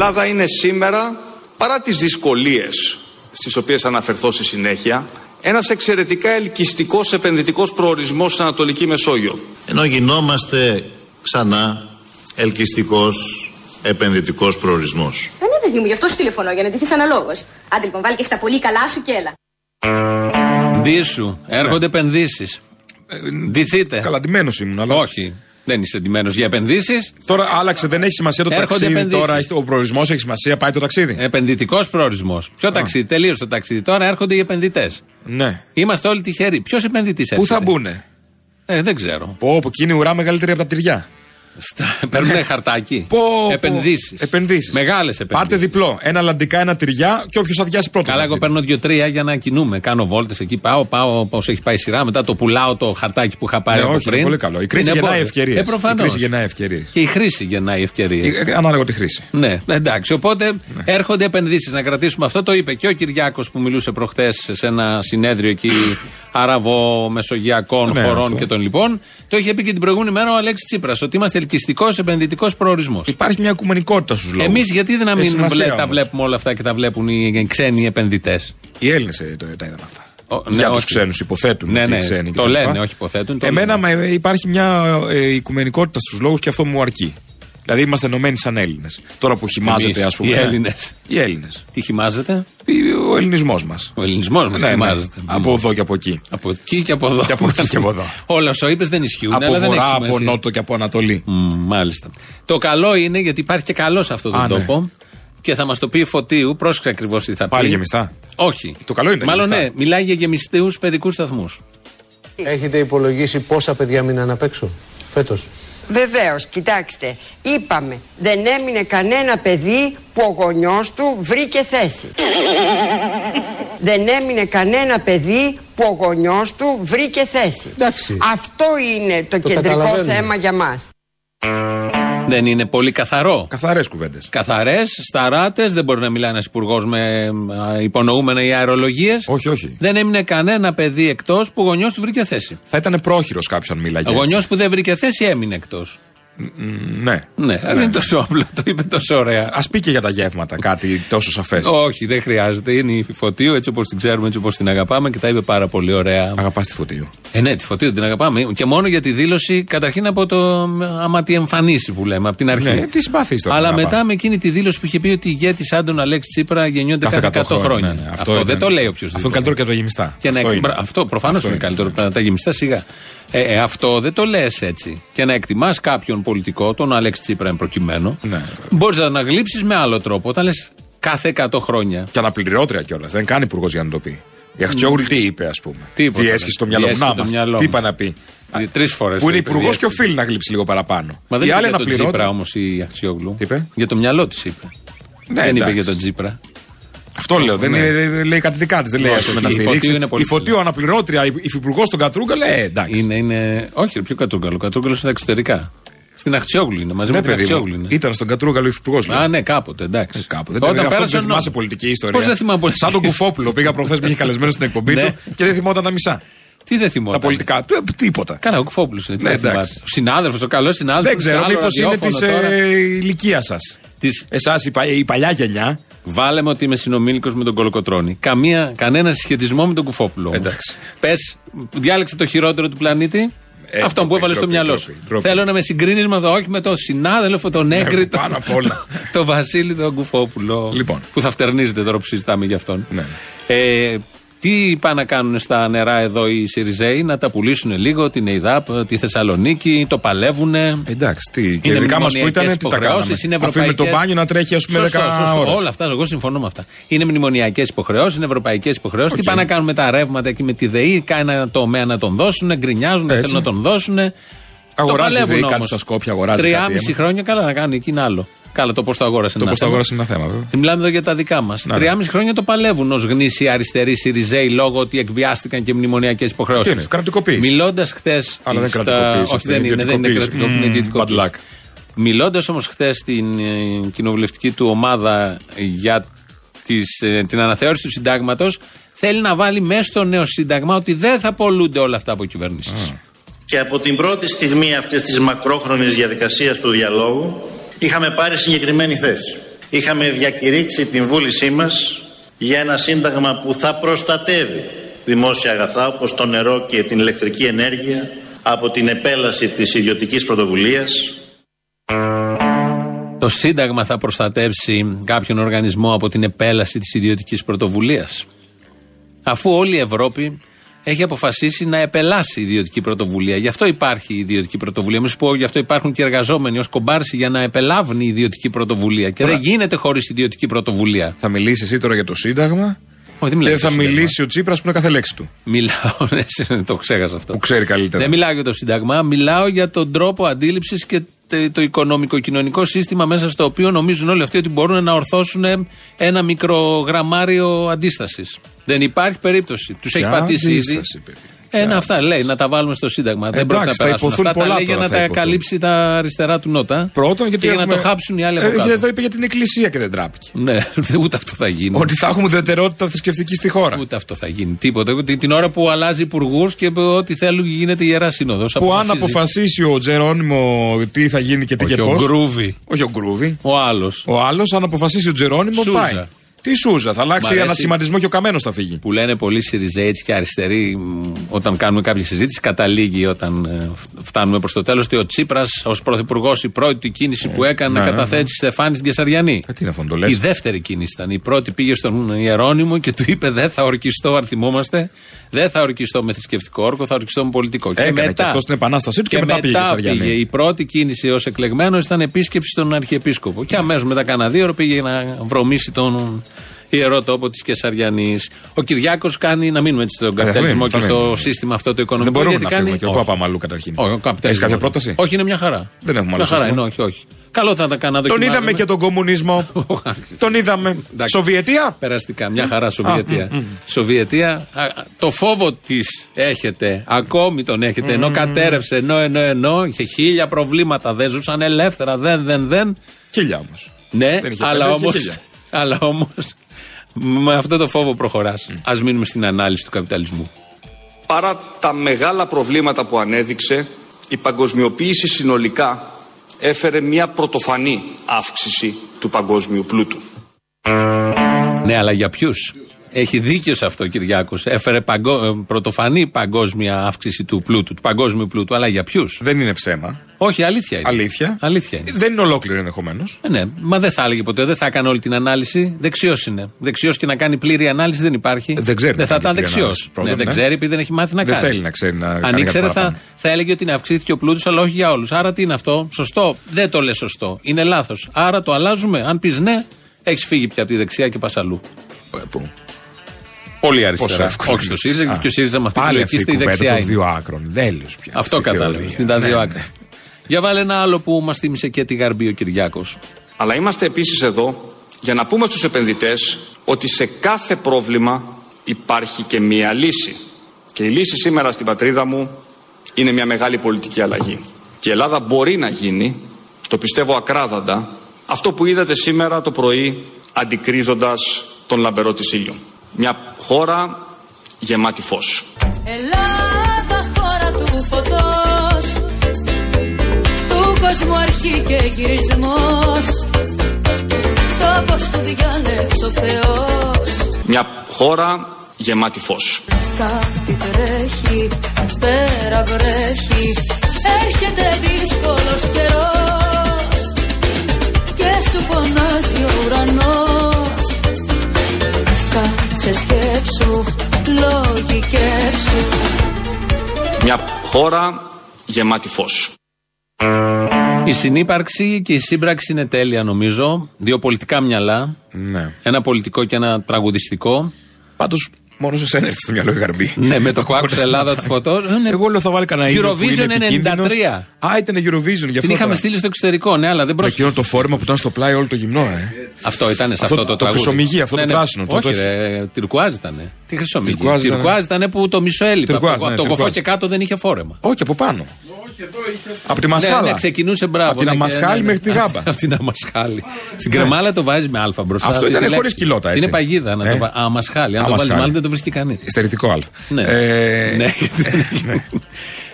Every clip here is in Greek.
Η Ελλάδα είναι σήμερα, παρά τις δυσκολίες στις οποίες αναφερθώ στη συνέχεια, ένας εξαιρετικά ελκυστικός επενδυτικός προορισμός στην Ανατολική Μεσόγειο. Ενώ γινόμαστε ξανά ελκυστικός επενδυτικός προορισμός. Δεν είναι παιδί μου, γι' αυτό σου τηλεφωνώ, για να ντυθείς αναλόγως. Άντε λοιπόν, βάλει και στα πολύ καλά σου και έλα. Ντύσου, έρχονται επενδύσεις. Ντυθείτε. Καλαντημένος ήμουν, αλλά. Όχι. Δεν είσαι εντυμένο για επενδύσεις. Τώρα άλλαξε, δεν έχει σημασία το Έρχονται ταξίδι. επενδύσεις. Τώρα έχει- ο προορισμός έχει σημασία, πάει το ταξίδι. Επενδυτικός προορισμός. Ποιο ταξίδι, τελείωσε το ταξίδι. Τώρα έρχονται οι επενδυτές. Ναι. Είμαστε όλοι τυχεροί. Ποιος επενδυτής έρχεται. Πού θα μπουνε; Ε, δεν ξέρω. Πω, πω, εκεί είναι ουρά μεγαλύτερη από τα τυριά. Παίρνουν χαρτάκι. Ναι. Πω, πω. Επενδύσεις. Επενδύσεις. Μεγάλες επενδύσεις. Πάρτε διπλό. Ένα λαντικά, ένα τυριά και όποιος αδειάσει πρώτος. Καλά, εγώ παίρνω δύο-τρία για να κινούμε. Κάνω βόλτες εκεί, πάω, πάω πώς έχει πάει η σειρά. Μετά το πουλάω το χαρτάκι που είχα πάρει Ναι, από όχι, πριν. είναι πολύ καλό. Η κρίση Είναι γεννάει εμπόδιο. ευκαιρίες. Ε, προφανώς. Η κρίση γεννάει ευκαιρίες. Και η χρήση γεννάει ευκαιρίες. Ε, Ανάλογα τη χρήση. Ναι, εντάξει. Οπότε Ναι. έρχονται επενδύσεις. Να κρατήσουμε αυτό. Το είπε και ο Κυριάκος που μιλούσε προχθέ σε ένα συνέδριο εκεί αραβο-μεσογειακών Ναι, χωρών αυτό. και των λοιπόν. Το είχε πει και την προηγούμενη μέρα ο Αλέξης Τσίπρας. Ότι είμαστε ελκυστικός επενδυτικός προορισμός. Υπάρχει μια οικουμενικότητα στους λόγους. Εμείς γιατί δεν να Έχει μην σημασία βλέ- τα όμως. βλέπουμε όλα αυτά και τα βλέπουν οι ξένοι επενδυτές; Οι Έλληνες τα είδαν αυτά. Ο- ναι, Για τους όχι. ξένους υποθέτουν. Ναι, ότι οι ναι, ξένοι και το τα λοιπά. λένε, όχι υποθέτουν, το Εμένα λένε. μα, υπάρχει μια ε, οικουμενικότητα στους λόγους και αυτό μου αρκεί. Δηλαδή είμαστε ενωμένοι σαν Έλληνες. Τώρα που χυμάζεται, Εμείς, ας πούμε. οι ναι. Έλληνες. Οι Έλληνες. Τι χυμάζεται, Ο ελληνισμός μας. ο ελληνισμός μας χυμάζεται. Από εδώ και από εκεί. Από εκεί και από εδώ. Και από εκεί και από εδώ. Όλα όσα είπες δεν ισχύουν. από αλλά δεν βορρά, έχει από σημασία. νότο και από ανατολή. Μ, μάλιστα. Το καλό είναι γιατί υπάρχει και καλός σε αυτόν τον Α, ναι. τόπο και θα μας το πει φωτίου. Πρόσεξε ακριβώς τι θα Πάλι πει. γεμιστά. Όχι. Το καλό είναι τα Μάλλον γεμιστά. ναι, μιλάει για γεμιστούς παιδικούς σταθμούς. Έχετε υπολογίσει πόσα παιδιά μείναν απ' έξω φέτος; Βεβαίως, κοιτάξτε, είπαμε, δεν έμεινε κανένα παιδί που ο γονιός του βρήκε θέση. δεν έμεινε κανένα παιδί που ο γονιός του βρήκε θέση. Εντάξει. Αυτό είναι το, Το κεντρικό καταλαβαίνουμε. θέμα για μας. Δεν είναι πολύ καθαρό. Καθαρές κουβέντες. Καθαρές, σταράτε, δεν μπορεί να μιλάει ένας υπουργός με α, υπονοούμενα ή αερολογίες. Όχι, όχι. Δεν έμεινε κανένα παιδί εκτός που ο γονιός του βρήκε θέση. Θα ήταν πρόχειρος κάποιον αν μίλαγε. Ο έτσι. γονιό που δεν βρήκε θέση έμεινε εκτός. Ναι. Ναι, δεν είναι τόσο απλό, το είπε τόσο ωραία. Α πει και για τα γεύματα κάτι τόσο σαφές. Όχι, δεν χρειάζεται. Είναι η φωτίου έτσι όπως την ξέρουμε, έτσι όπως την αγαπάμε και τα είπε πάρα πολύ ωραία. Αγαπάς τη φωτίου. Ε, ναι, τη φωτίου την αγαπάμε. Και μόνο για τη δήλωση, καταρχήν από το άμα τη εμφανίσει που λέμε, από την αρχή. Ναι, τι συμπαθείς τώρα Αλλά να μετά πας. με εκείνη τη δήλωση που είχε πει ότι οι ηγέτη σαν τον Αλέξη Τσίπρα γεννιόνται κάθε 100 χρόνια. ναι, ναι. Αυτό, ήταν- δεν το λέει οποιοδήποτε. Αυτό είναι καλύτερο και από τα γεμιστά. Και να αυτό, εκ- είναι. μπρα- αυτό προφανώς Αυτό είναι καλύτερο από τα, τα γεμιστά σιγά. Ε, ε, αυτό δεν το λες έτσι. Και να εκτιμάς κάποιον πολιτικό, τον Αλέξη Τσίπρα εν προκειμένου, Ναι. μπορείς να αναγλύψεις με άλλο τρόπο. Όταν λες κάθε 100 χρόνια. Και αναπληρώτρια κιόλας. Δεν κάνει υπουργός για να το πει. Η Αχτσιόγλου τι είπε, ας πούμε. Τίποτα, Διέσχισε το ναι. μυαλό μου. Διέσχισε Να το μας. μυαλό Τι μου. είπα να πει. Τρεις φορές. Που είναι υπουργός και οφείλει να γλύψει λίγο παραπάνω. Μα δεν Η είπε άλλη για τον αναπληρώτρια- Τσίπρα όμως η Αξιόγλου. Τι είπε; Για το μυαλό της είπε. Ναι, δεν είπε εντάξει. για τον Τσίπρα. Αυτό λέω. Δεν Ναι. είναι- λέει κάτι δικά της. Δεν λέει Όχι, ας πούμε, όχι, να η στηρίξει. Φωτίου είναι πολύ Η Φωτίου αναπληρώτρια, η υφυπουργός στον Κατρούγκα λέει εντάξει. Είναι, είναι. Όχι, ρε, πιο κατρούγκαλο. Ο κατρούγκαλος είναι στα εξωτερικά. Στην Αξιόγλου είναι. Μαζί Ναι, με την παιδί Αξιόγλου μου. είναι. Ήταν στον Κατρούγκαλο υφυπουργός. Α, ναι, κάποτε, εντάξει. Ε, Κάπου. Δεν, Όταν αυτό δεν θυμάσαι πολιτική ιστορία. Πώς δεν θυμάμαι πολιτική. Σαν τον Κουφόπουλο. Πήγα προχθές με είχε καλεσμένο στην εκπομπή Ναι. του και δεν θυμόταν τα μισά. Τι δεν θυμόταν; Τα πολιτικά του. ε, Τίποτα. Καλά, ο Κουφόπουλος είναι. Τι Ναι, δεν θυμάται. εντάξει. Ο συνάδελφος, ο καλός συνάδελφος. Δεν ξέρω, μήπως είναι της ηλικίας σας. Της- Εσάς η, πα- η παλιά γενιά. Βάλε με ότι είμαι συνομήλικος με τον Κολοκοτρόνη. Καμία, κανένα συσχετισμό με τον Κουφόπουλο. Εντάξει. Πες, διάλεξε το χειρότερο του πλανήτη. Ε, αυτόν που ντροπή, έβαλες στο ντροπή, μυαλό σου. ντροπή, ντροπή. Θέλω να με συγκρίνεις με το, όχι με τον συνάδελφο, τον έγκριτο. πάνω απ' όλα. το Βασίλη τον Κουφόπουλο. Λοιπόν. Που θα φτερνίζεται τώρα που συζητάμε γι' αυτόν. Ναι. Ε, τι πάνε να κάνουν στα νερά εδώ οι Σιριζέοι, να τα πουλήσουν λίγο, την ΕΙΔΑΠ, τη Θεσσαλονίκη, το παλεύουν. Εντάξει, τι. Και Είναι ειδικά μας που μνημονιακές ήταν, τι τα κάναμε; υποχρεώσεις, είναι Αφήνουμε το ευρωπαϊκές. μπάνιο να τρέχει, ας πούμε, Σωστό, 10 σωστό. ώρες. Όλα αυτά, εγώ συμφωνώ με αυτά. Είναι μνημονιακές υποχρεώσεις, είναι ευρωπαϊκές υποχρεώσεις. Τι Οκ. πάνε να κάνουν με τα ρεύματα εκεί με τη ΔΕΗ, κάνει ένα τομέα να τον δώσουν, γκρινιάζουν, δεν Έτσι. θέλουν να τον δώσουν. Αγοράζει το η ΔΕΗ παλεύουν κάτι όμως. στα Σκόπια, αγοράζει Τριάμιση κάτι, έμα. χρόνια καλά να κάνουν εκεί είναι άλλο. Καλά, το πώς το αγόρασε Το είναι πώς το ένα αγόρασε είναι ένα θέμα, βέβαια. θέμα. Μιλάμε εδώ για τα δικά μας. Ναι, Τριάμιση χρόνια το παλεύουν ως γνήσιοι αριστεροί Σιριζέοι λόγω ότι εκβιάστηκαν και μνημονιακές υποχρεώσεις. Τι είναι, κρατικοποίηση. Μιλώντας χθες. Αλλά δεν κρατικοποίηση, Όχι, αυτό δεν είναι είναι, δεν είναι ιδιωτικοποίηση. κρατικοποίηση. είναι Μμμ, ιδιωτικοποίηση. bad luck. Μιλώντας όμως χθες στην ε, κοινοβουλευτική του ομάδα για τις, ε, την αναθεώρηση του συντάγματος, θέλει να βάλει μέσα στο νέο σύνταγμα ότι δεν θα πολλούνται όλα αυτά από κυβερνήσεις. Και από την πρώτη στιγμή αυτής της μακρόχρονης διαδικασίας του διαλόγου είχαμε πάρει συγκεκριμένη θέση. είχαμε διακηρύξει την βούλησή μας για ένα σύνταγμα που θα προστατεύει δημόσια αγαθά όπως το νερό και την ηλεκτρική ενέργεια από την επέλαση της ιδιωτικής πρωτοβουλίας Το Σύνταγμα θα προστατεύσει κάποιον οργανισμό από την επέλαση της ιδιωτικής πρωτοβουλίας. Αφού όλη η Ευρώπη έχει αποφασίσει να επελάσει η ιδιωτική πρωτοβουλία. Γι' αυτό υπάρχει η ιδιωτική πρωτοβουλία. Μην σου πω, γι' αυτό υπάρχουν και εργαζόμενοι ως κομπάρσι για να επελάβουν η ιδιωτική πρωτοβουλία. Και Τώρα- δεν γίνεται χωρίς ιδιωτική πρωτοβουλία. Θα μιλήσεις εσύ τώρα για το Σύνταγμα Όχι, δεν μιλάω και για το θα Σύνταγμα. μιλήσει ο Τσίπρας που είναι κάθε λέξη του. Μιλάω, ναι, το ξέχασα αυτό. Που ξέρει καλύτερα. Δεν μιλάω για το Σύνταγμα, μιλάω για τον τρόπο αντίληψης και τε- το οικονομικό-κοινωνικό σύστημα μέσα στο οποίο νομίζουν όλοι αυτοί ότι μπορούν να ορθώσουν ένα μικρό γραμμάριο αντίστασης. Δεν υπάρχει περίπτωση. Τους έχει Ποια πατήσει ήδη. αντίσταση, παιδί. Ένα αυτά λέει να τα βάλουμε στο Σύνταγμα. Δεν Εντάξει, πρόκειται να θα περάσουν υποθούν αυτά. Τα πολλά λέει για τώρα, να θα τα υποθούν. καλύψει τα αριστερά του νότα. Πρώτον, γιατί και για να έχουμε- το χάψουν οι άλλοι από Ε, κάτω. Εδώ είπε για την Εκκλησία και δεν τράπηκε. Ναι, ούτε αυτό θα γίνει. Ότι θα έχουμε ουδετερότητα θρησκευτική στη χώρα. Ούτε αυτό θα γίνει. Τίποτα. Ούτε την ώρα που αλλάζει υπουργούς και ό,τι θέλουν γίνεται η ιερά σύνοδος. Που αν αποφασίσει ο Τζερόνιμο τι θα γίνει και τι Όχι και ο πώς. Γκρούβι. Όχι ο Γκρούβι. Ο άλλος. Ο άλλος, αν αποφασίσει ο Τζερόνιμο, Σούζα. πάει. Τι Σούζα, θα Μ' αλλάξει αρέσει. ανασχηματισμό και ο καμένος θα φύγει. Που λένε πολλοί Σιριζέοι έτσι και αριστεροί, μ, όταν κάνουμε κάποια συζήτηση, καταλήγει όταν ε, φτάνουμε προς το τέλος ότι ο Τσίπρας ως πρωθυπουργός η πρώτη κίνηση που έκανε να ναι, ναι. καταθέτει Στεφάνη στην Κεσαριανή. Ε, τι είναι αυτό, το λες; Η δεύτερη κίνηση ήταν. Η πρώτη πήγε στον Ιερόνιμο και του είπε: Δεν θα ορκιστώ, αν θυμόμαστε, δεν θα ορκιστώ με θρησκευτικό όρκο, θα ορκιστώ με πολιτικό. Έκανε και αυτό στην επανάστασή του και μετά πήγε η Κεσαριανή. Η πρώτη κίνηση ως εκλεγμένος ήταν επίσκεψη στον Αρχιεπίσκοπο. Και αμέσως μετά κάνα δύο ώρα πήγε να βρωμίσει τον ιερό τόπο της Κεσαριανής. Ο Κυριάκος κάνει να μείνουμε έτσι στον θα καπιταλισμό μείνουμε, και θα στο μείνουμε. σύστημα αυτό το Δεν οικονομικό. μπορούμε γιατί να κάνει... φύγουμε και Όχι. ο Παπαμαλού καταρχήν. Όχι, ο καπιταλισμός. Έχεις κάποια πρόταση; Όχι, είναι μια χαρά. Δεν έχουμε άλλο Μια χαρά σύστημα. είναι, όχι, όχι. Καλό θα ήταν να Τον δοκιμάζουμε. είδαμε και τον κομμουνισμό. τον είδαμε. Εντάξει. Σοβιετία; Περαστικά, μια χαρά Σοβιετία. Σοβιετία, α, α, το φόβο της έχετε, ακόμη τον έχετε, ενώ κατέρευσε, ενώ, ενώ, ενώ, είχε χίλια προβλήματα, δεν ζούσαν ελεύθερα, δεν, δεν, δεν. Χίλια όμως. Ναι, Δεν είχε αλλά πέντε, είχε όμω. χίλια. Αλλά όμω, με αυτό το φόβο προχωράς. Α μείνουμε στην ανάλυση του καπιταλισμού. Παρά τα μεγάλα προβλήματα που ανέδειξε, η παγκοσμιοποίηση συνολικά έφερε μια πρωτοφανή αύξηση του παγκόσμιου πλούτου. Ναι, αλλά για ποιους; Έχει δίκιο σε αυτό ο Κυριάκος. Έφερε παγκο... ε, πρωτοφανή παγκόσμια αύξηση του πλούτου, του παγκόσμιου πλούτου. Αλλά για ποιους; Δεν είναι ψέμα. Όχι, αλήθεια είναι. Αλήθεια. Αλήθεια είναι. Δεν είναι ολόκληρο ενδεχομένως. Ε, ναι, μα δεν θα έλεγε ποτέ, δεν θα έκανε όλη την ανάλυση. Δεξιός είναι. Δεξιός και να κάνει πλήρη ανάλυση δεν υπάρχει. Δεν ξέρει Δεν να θα κάνει ήταν πλήρη δεξιός. ανάλυση. Ναι, Πρώτον, δεν ναι. ξέρει επειδή δεν έχει μάθει να Δεν κάνει. θέλει να ξέρει να κάνει Αν κάτι ήξερε θα, παραπάνω. θα έλεγε ότι είναι αυξήθηκε ο πλούτος, αλλά όχι για όλους. Άρα τι είναι αυτό, σωστό; Δεν το λες σωστό. Είναι λάθος. Άρα το αλλάζουμε. Αν πεις ναι, έχεις φύγει πια από τη δεξιά και πας αλλού. Ε, Πού; Πολύ Πόσο αριστερά. εύκολο. Όχι στο ΣΥΡΙΖΑ Α, και ο ΣΥΡΙΖΑ με αυτή τη Πάλι λογική αυτή η στη κουβέντα δεξιά των είναι. δύο άκρων. Δέλειος πια. Αυτό Αυτή η κατάλαβες. θεωρία. Στην τα δύο Ναι, άκρα. ναι. Για βάλε ένα άλλο που μας θύμισε και τη Γαρμπή ο Κυριάκος. Αλλά είμαστε επίσης εδώ για να πούμε στους επενδυτές ότι σε κάθε πρόβλημα υπάρχει και μία λύση. Και η λύση σήμερα στην πατρίδα μου είναι μια μεγάλη πολιτική αλλαγή. Και η Ελλάδα μπορεί να γίνει, το πιστεύω ακράδαντα, αυτό που είδατε σήμερα το πρωί αντικρίζοντας τον λαμπερό της ήλιο. Μια χώρα γεμάτη φως. Ελλάδα χώρα του φωτός. Του κόσμου αρχή και γυρισμός. Τόπος που διάλεξε ο Θεός. Μια χώρα γεμάτη φως. Κάτι τρέχει, πέρα βρέχει. Έρχεται δύσκολος καιρός. Και σου φωνάζει ο ουρανός Κάτσε σκέψου, λογικέψου Μια χώρα γεμάτη φως. Η συνύπαρξη και η σύμπραξη είναι τέλεια νομίζω. Δύο πολιτικά μυαλά. Ναι. Ένα πολιτικό και ένα τραγουδιστικό. Πάντως, μόνος σε σένα έρθει στο μυαλό η γαρμπή. Ναι, με το που άκουσε Ελλάδα του φωτό. ναι. Εγώ λέω θα βάλει κανένα ίνδο που είναι Eurovision επικίνδυνος. 93. Α, ήταν Eurovision γι' αυτό. Την είχαμε τώρα. στείλει στο εξωτερικό, ναι, αλλά δεν Με εκείνο πρόσεξε. το φόρμα που ήταν στο πλάι όλο το γυμνό, ε. Αυτό ήταν σε Αυτό αυτό, το το τραγούδι. χρυσομυγί, αυτό το πράσινο, το Όχι, τέτοιο. ρε, τυρκουάζ ήταν. Τι χρυσομυγί. Τυρκουάζ ήταν. Τυρκουάζ ήταν που το μισό έλειπε. Τυρκουάζ, Από ναι, από το τυρκουάζ. κοφό και κάτω δεν είχε φόρεμα. Όχι, από πάνω. Από τη Ναι, μασχάλα. ναι, ξεκινούσε μπράβο. Από την ναι, και- αμασχάλη ναι, ναι. μέχρι τη γάμπα. Από την αμασχάλη. Στην κρεμάλα το βάζει με αλφα μπροστά. Αυτό αυτή ήταν τη χωρίς λέξη. κιλότα, έτσι. Είναι παγίδα να Ε. το βάλει. Αμασχάλη. Αν το βάλει Αμασχάλη. με άλλη δεν το βρίσκει κανείς. Ιστερητικό Α. Ναι.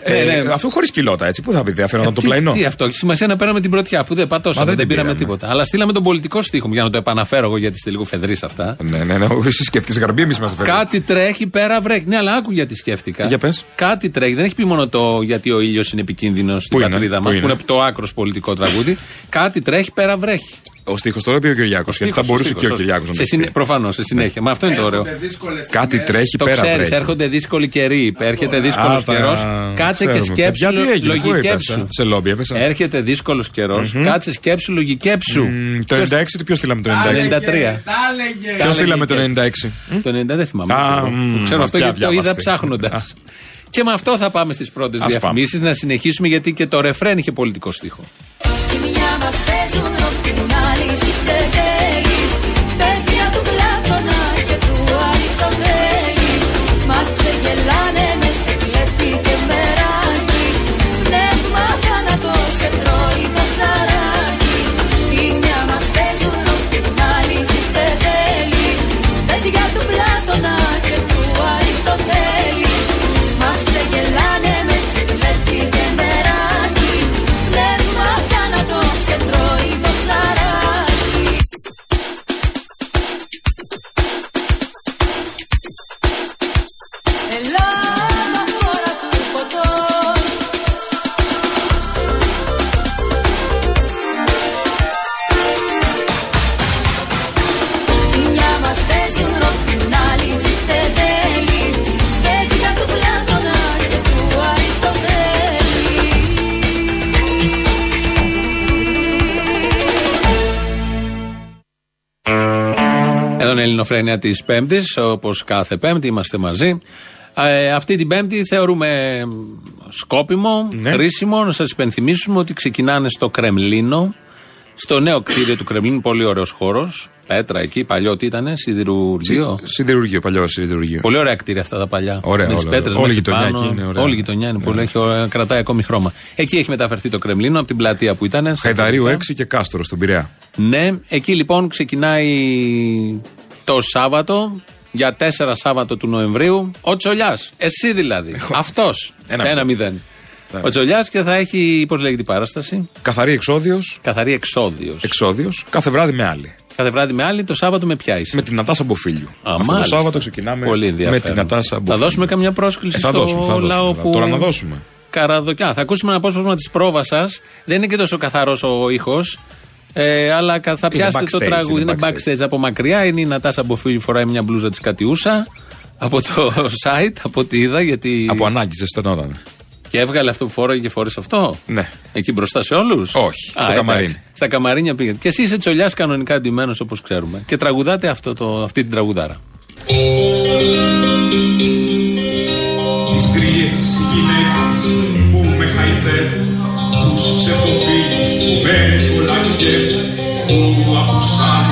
Ε, Ναι. Ε, Ναι, ναι. Αυτό χωρίς κιλότα, έτσι. Πού θα πει, αφήνονταν το τι, πλαϊνό; Τι αυτό, έχει σημασία να πέραμε την πρωτιά που δεν πατώσαμε, Μα δεν, δεν την πήραμε πήραμε. τίποτα. Αλλά στείλαμε τον πολιτικό στίχο για να το επαναφέρω εγώ γιατί είστε λίγο φεδρείς αυτά. Ναι, ναι, ναι. Εσύ σκέφτηκες γαρμπή, εμείς είμαστε φέρνει. Κάτι τρέχει πέρα βρέχει. Ναι, αλλά άκου γιατί σκέφτηκα. Για πες. Κάτι τρέχει. Δεν έχει πει μόνο το γιατί ο ήλιος είναι επικίνδυνος στην είναι, πατρίδα πού μας, που είναι; είναι το άκρος πολιτικό τραγούδι. Κάτι τρέχει πέρα βρέχει. Ο στίχος τώρα πει ο Κυριάκος. Γιατί θα Στίχος, μπορούσε στίχος, και ο σωστά. Κυριάκος να Σε το συνέ- πει. Προφανώς, σε συνέχεια. Μα αυτό είναι το ωραίο. Κάτι τρέχει Το πέρα. ξέρεις, βρέχει. έρχονται δύσκολοι καιροί. Έρχεται δύσκολος Α, τα καιρός. Κάτσε και ξέρουμε. σκέψου. Γιατί έγινε, πού Λογικέψου. έπεσα; Σε λόμπι έπεσα; Έρχεται δύσκολος καιρός. Κάτσε σκέψου, λογικέψου. Μ, Το 96, ποιος στείλαμε το 96. 93. Ποιος στείλαμε το 96. Το 90 δεν θυμάμαι. Α, ξέρω. μ, ξέρω αυτό αυτιά γιατί το είδα διάβαστες. ψάχνοντας. Α. Και με αυτό θα πάμε στις πρώτες Ας διαφημίσεις να συνεχίσουμε γιατί και το ρεφρέν είχε πολιτικό στίχο. Τη μια μας παίζουν ροκ, την άλλη τσιφτετέλη Παιδιά του Πλάτωνα και του Αριστοτέλη Μας ξεγελάνε μες σικλέτη και μεράκι Ελληνοφρένια της Πέμπτης, όπως κάθε Πέμπτη είμαστε μαζί. Ε, αυτή την Πέμπτη θεωρούμε σκόπιμο, Ναι. χρήσιμο να σας υπενθυμίσουμε ότι ξεκινάνε στο Κρεμλίνο, στο νέο κτίριο του Κρεμλίνου, πολύ ωραίος χώρος. Πέτρα εκεί, παλιό τι ήταν, σιδηρουργείο. Σιδηρουργείο, παλιό σιδηρουργείο. Πολύ ωραία κτίρια αυτά τα παλιά. Ωραία, με τις όλα, πέτρες όλα. Όλη η γειτονιά εκεί είναι ωραία. Όλη η γειτονιά είναι πολύ, έχει, ωραία, κρατάει ακόμη χρώμα. Εκεί έχει μεταφερθεί το Κρεμλίνο από την πλατεία που ήταν. στα Χαϊδαρίου κεντρικά. 6 και Κάστρο στον Πειραιά. Ναι, εκεί λοιπόν ξεκινάει το Σάββατο, για τέσσερα Σάββατο του Νοεμβρίου, ο Τσολιάς. Εσύ δηλαδή. Αυτός. Ένα Ένα μηδέν. Ο Τσολιάς και θα έχει, πώς λέγεται η παράσταση, Καθαρή εξόδιος. καθαρή εξόδιος. Εξόδιος. Κάθε βράδυ με άλλη. Κάθε βράδυ με άλλη, το Σάββατο με ποια είσαι; Με την Νατάσα Μποφίλιου. Α, Αυτό το μάλιστα. Σάββατο ξεκινάμε Πολύ με ενδιαφέρον. την Νατάσα Μποφίλιου. Θα δώσουμε καμιά πρόσκληση Ε, θα στο δώσουμε, θα δώσουμε, λαό θα- που. Τώρα να δώσουμε. Καραδοκιά. Θα ακούσουμε ένα απόσπασμα της πρόβας σας. Δεν είναι και τόσο καθαρός ο ήχος. Ε, αλλά κα- θα Είναι πιάσετε το backstage, τραγούδι. είναι Είναι backstage. από μακριά. Είναι η Νατάσα Μποφίλη φοράει μια μπλούζα της Κατιούσα. Από το site, από ό,τι είδα. Γιατί... Από ανάγκη ζεσθενόταν. Και έβγαλε αυτό που φόραγε και φόρεσε αυτό; Ναι. Εκεί μπροστά σε όλους; Όχι, στο καμαρίνι. Στα καμαρίνια πήγατε. Και εσύ είσαι τσολιά κανονικά αντιμένος όπως ξέρουμε. Και τραγουδάτε αυτό το, αυτή την τραγουδάρα. Τις κρύες γυναίκες που με χαϊδεύουν Τους ψευτοφίλους που με κολακεύουν Που απουσάνους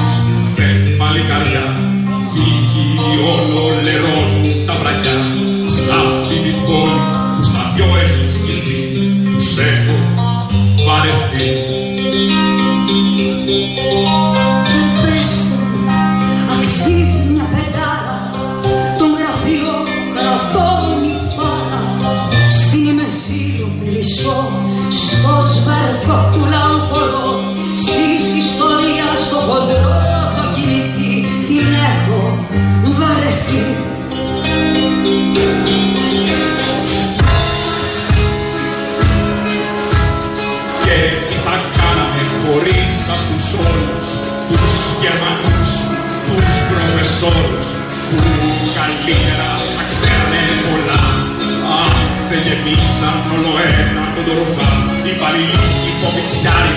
shouting.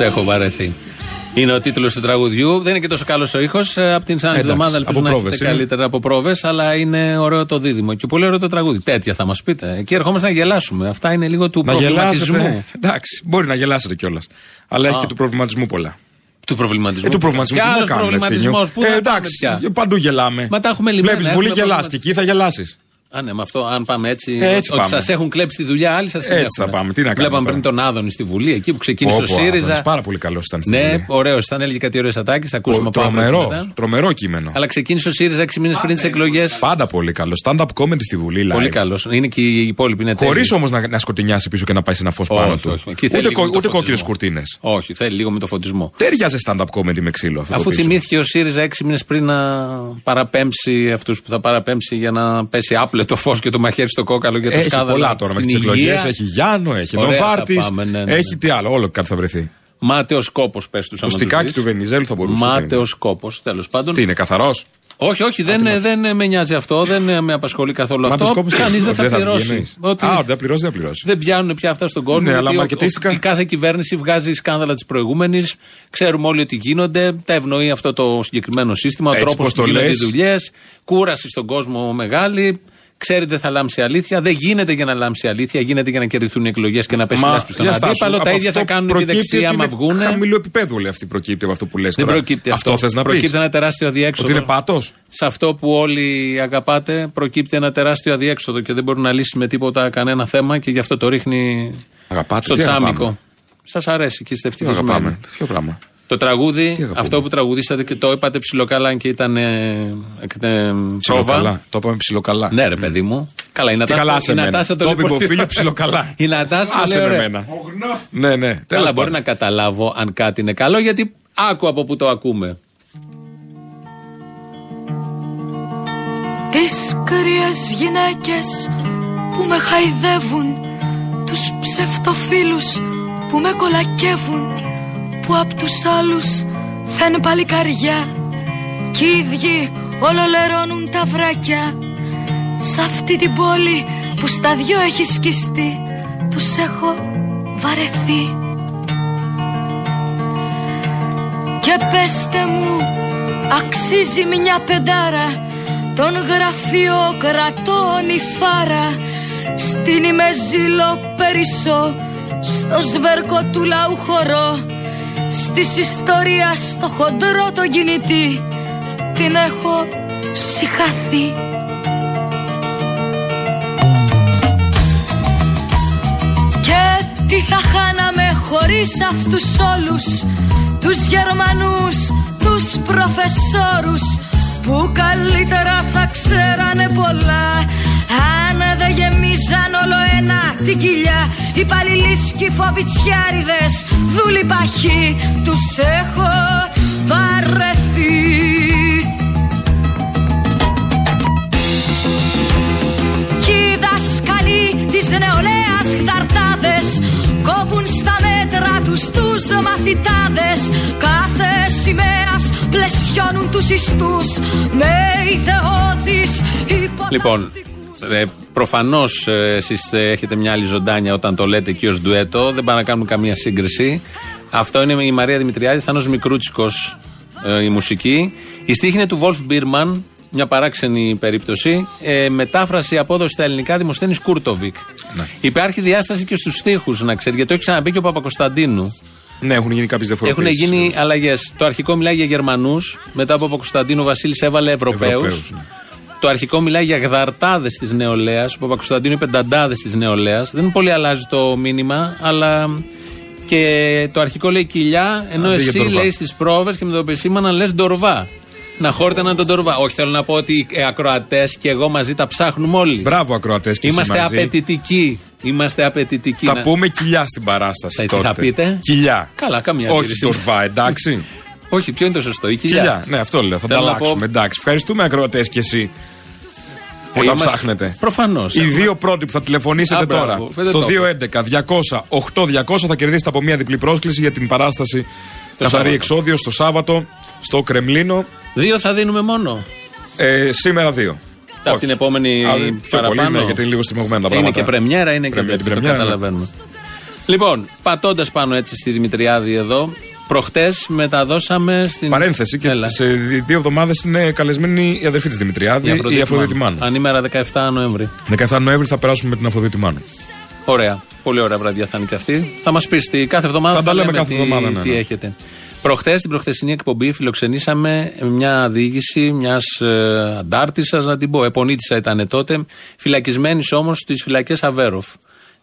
Έχω βαρεθεί. Είναι ο τίτλος του τραγουδιού. Δεν είναι και τόσο καλός ο ήχος. Από την άλλη Εντάξει, εβδομάδα ελπίζω από να πρόβες έχετε είναι. καλύτερα από πρόβες, αλλά είναι ωραίο το δίδυμο. Και πολύ ωραίο το τραγούδι. Τέτοια θα μας πείτε. Εκεί ερχόμαστε να γελάσουμε. Αυτά είναι λίγο του Να προβληματισμού. γελάσετε. Εντάξει, μπορεί να γελάσετε κιόλας. Αλλά έχει Α. και του προβληματισμού πολλά. Του προβληματισμού. Ε, του προβληματισμού. Και τι να άλλος κάνουμε, προβληματισμός. Θήμιο. Πού να ε, πάμε εντάξει, πια; παντού γελάμε. Μα τα έχουμε λυμμένα, Βλέπεις βουλή, έχουμε γελάς προβλημα- και εκεί θα γελάσεις. Α, ναι, με αυτό, αν πάμε έτσι. Ε, έτσι ότι πάμε. σας έχουν κλέψει τη δουλειά, άλλοι σας την Έτσι έχουν. θα πάμε, τι να κάνουμε Βλέπαμε τώρα. πριν τον Άδωνη στη Βουλή, εκεί που ξεκίνησε ο Όπο, ΣΥΡΙΖΑ. Άδωνης, Πάρα πολύ καλός ήταν στην Ναι, Βουλή. ωραίο ήταν, έλεγε κάτι ωραίε ατάκε. Θα ακούσουμε Ο- από αύριο Τρομερό, μετά. τρομερό κείμενο. Αλλά ξεκίνησε ο ΣΥΡΙΖΑ 6 μήνες πριν τις εκλογές. Πάντα πολύ καλός. Stand-up comedy στη Βουλή. Πολύ live. καλός. Είναι και οι υπόλοιποι είναι τέλειοι. Χωρίς όμως να, να σκοτεινιάσει πίσω και να πάει σε ένα φως πάνω Όχι, του. όχι. Εκεί θέλει Ούτε, λίγο κο, με το ούτε κόκκινες φωτισμό. κουρτίνες. Όχι, θέλει λίγο με το φωτισμό. Τέριαζε stand-up comedy με ξύλο αυτό. Αφού το πίσω. θυμήθηκε ο ΣΥΡΙΖΑ 6 μήνες πριν να παραπέμψει αυτούς που θα παραπέμψει για να πέσει άπλετο φως και το μαχαίρι στο κόκαλο για το Έχει σκάδαλο. πολλά τώρα με στην τι εκλογές. υγεία. Έχει Γιάννο, έχει Ωραία θα Νοβάρτη. πάμε, ναι, ναι, ναι. Έχει τι άλλο, όλο κάτι θα βρεθεί. Μάταιο κόπος, πες τους. Το στικάκι του Βενιζέλου θα μπορούσε. να είναι. Μάταιο κόπος, τέλος πάντων. Τι είναι, καθαρός; Όχι, όχι, δεν, δεν με νοιάζει αυτό, δεν με απασχολεί καθόλου αυτό. Κανείς δεν θα πληρώσει. Ότι Α, δεν θα πληρώσει, δεν θα πληρώσει. δεν πιάνουν πια αυτά στον κόσμο. Ναι, γιατί αλλά ο- μαρκετίστηκα. ο- η κάθε κυβέρνηση βγάζει σκάνδαλα της προηγούμενης. Ξέρουμε όλοι ότι γίνονται. Τα ευνοεί αυτό το συγκεκριμένο σύστημα. Ο Έτσι τρόπος πως που το γίνονται οι λες. δουλειές. Κούραση στον κόσμο μεγάλη. Ξέρετε δεν θα λάμψει αλήθεια. Δεν γίνεται για να λάμψει αλήθεια. Γίνεται για να κερδιθούν οι εκλογές και να πέσει Μα, λάσπη στον για στάσου, αντίπαλο. Τα από ίδια αυτό θα κάνουν και οι προκύπτει δεξιοί ότι άμα είναι βγουν. Χαμηλού επίπεδου όλη αυτή προκύπτει από αυτό που λες. Δεν προκύπτει αυτό. Αυτό θες να πεις; Προκύπτει ένα τεράστιο αδιέξοδο. Ότι είναι πάτο. Σε αυτό που όλοι αγαπάτε, προκύπτει ένα τεράστιο αδιέξοδο και δεν μπορεί να λύσει με τίποτα κανένα θέμα και γι' αυτό το ρίχνει Αγαπάτε, στο τι αγαπάμε; τσάμικο. Σας αρέσει και είστε Τι ευτυχισμένοι. αγαπάμε. Ποιο πράγμα; Το τραγούδι, αγαπούμε. αυτό που τραγουδήσατε και το είπατε ψιλοκαλά και ήταν ε, ε, ε, πρόβα. Ψιλοκαλά. Το είπαμε ψιλοκαλά. Ναι, ρε παιδί μου. Καλά, η Τι Νατάσα, καλά σε η μένα. Νατάσα το Το λέει είπε ο πολύ φίλο ωραία. ψιλοκαλά. Η Νατάσα το Άσε λέει με ωραία. εμένα. Ναι, ναι. Καλά, Τέλος μπορεί πάντων. να καταλάβω αν κάτι είναι καλό, γιατί άκου από που το ακούμε. Τις κρύες γυναίκες που με χαϊδεύουν Τους ψευτοφίλους που με κολακεύουν Που απ' τους άλλους θα είναι παλικαριά Κι οι ίδιοι ολολερώνουν τα βράκια. Σ' αυτή την πόλη που στα δυο έχει σκιστεί Τους έχω βαρεθεί. Και πέστε μου αξίζει μια πεντάρα Τον γραφειοκρατών η φάρα. Στην ημεζήλο περισσό Στο σβέρκο του λαού χορό Στις ιστορία στο χοντρό το κινητή Την έχω συχαθεί Και τι θα χάναμε χωρίς αυτούς όλους Τους Γερμανούς, τους προφεσόρους Που καλύτερα θα ξέρανε πολλά. Αν δεν γεμίζαν όλο ένα την κοιλιά Υπαλληλοί σκυφοβιτσιάριδες, δούλοι παχοί Τους έχω βαρεθεί Κι οι δάσκαλοι της νεολαίας χταρτάδες Κόβουν στα μέτρα τους τους μαθητάδες Κάθε σημαίας πλαισιώνουν τους ιστούς Με ιδεώδεις Λοιπόν, ε, προφανώς ε, εσείς έχετε μια άλλη ζωντάνια όταν το λέτε εκεί ως ντουέτο. Δεν πάμε να κάνουμε καμία σύγκριση. Αυτό είναι η Μαρία Δημητριάδη, Θάνος Μικρούτσικος ε, η μουσική. Οι στίχοι είναι του Βολφ Μπίρμαν, μια παράξενη περίπτωση. Ε, μετάφραση απόδοση στα ελληνικά Δημοσθένης Κούρτοβικ. Υπάρχει διάσταση και στους στίχους, να ξέρει, γιατί το έχει ξαναπεί και ο Παπακοσταντίνου. Ναι, έχουν γίνει κάποιες Έχουν διαφορετικέ. γίνει αλλαγές. Το αρχικό μιλάει για Γερμανούς, μετά από Παπακοσταντίνου ο Βασίλης έβαλε Ευρωπαίους. Ευρωπαίους, ναι. Το αρχικό μιλάει για γδαρτάδες της νεολαίας. Ο Παπακοσταντίνου είπε νταντάδες της νεολαίας. Δεν πολύ αλλάζει το μήνυμα, αλλά. Και το αρχικό λέει κοιλιά, ενώ Αντί για εσύ ντορβά. λέει στις πρόβες και με το επισήμανα λες ντορβά. Να χόρταναν τον ντορβά. Όχι, θέλω να πω ότι οι ακροατές και εγώ μαζί τα ψάχνουμε όλοι. Μπράβο, ακροατές και εσείς Είμαστε μαζί. απαιτητικοί. Είμαστε απαιτητικοί. Θα Να- πούμε κοιλιά στην παράσταση. Θα- τι τότε. θα πείτε; Κοιλιά. Καλά, καμία Όχι αντίρρηση. τορβά, εντάξει. Όχι, ποιο είναι το σωστό, η κοιλιά. Κοιλιά. Ναι, αυτό λέω. Θα τα Θέλω να αλλάξουμε. πω- Εντάξει. Ευχαριστούμε, ακροατές και εσύ. Που τα Είμαστε- ψάχνετε. Προφανώς. Οι δύο πρώτοι που θα τηλεφωνήσετε Α, μπράβο. τώρα Δεν στο το 211-200-8200 θα κερδίσετε από μία διπλή πρόσκληση για την παράσταση Καθαρή Σάββατο. Εξόδιο στο Σάββατο στο Κρεμλίνο. Δύο θα δίνουμε μόνο. Ε, σήμερα δύο. Από Όχι. την επόμενη Α, πιο πολύ, παραπάνω. ναι, γιατί είναι λίγο στριμωγμένα τα Είναι πράγματα. και πρεμιέρα, είναι και Πρεμιέρα, τέτοιο, την το πρεμιέρα, ναι. καταλαβαίνουμε. Λοιπόν, πατώντας πάνω έτσι στη Δημητριάδη εδώ, Προχτές μεταδώσαμε στην. Παρένθεση και Έλα. σε δύο εβδομάδες είναι καλεσμένη η αδερφή τη Δημητριάδη, η Αφροδίτη Μάνου. Ανήμερα 17 Νοέμβρη. 17 Νοέμβρη θα περάσουμε με την Αφροδίτη Μάνου. Ωραία. Πολύ ωραία βραδιά θα είναι και αυτή. Θα μας πεις τι κάθε εβδομάδα Θα θα, τα λέμε λέμε κάθε τι, εβδομάδα, ναι, τι ναι. έχετε. Προχθέ, στην προχθεσινή εκπομπή, φιλοξενήσαμε μια διοίκηση μιας ε, αντάρτησας, να την πω. Επονίτησα ήταν τότε. Φυλακισμένης όμως στις φυλακές Αβέροφ.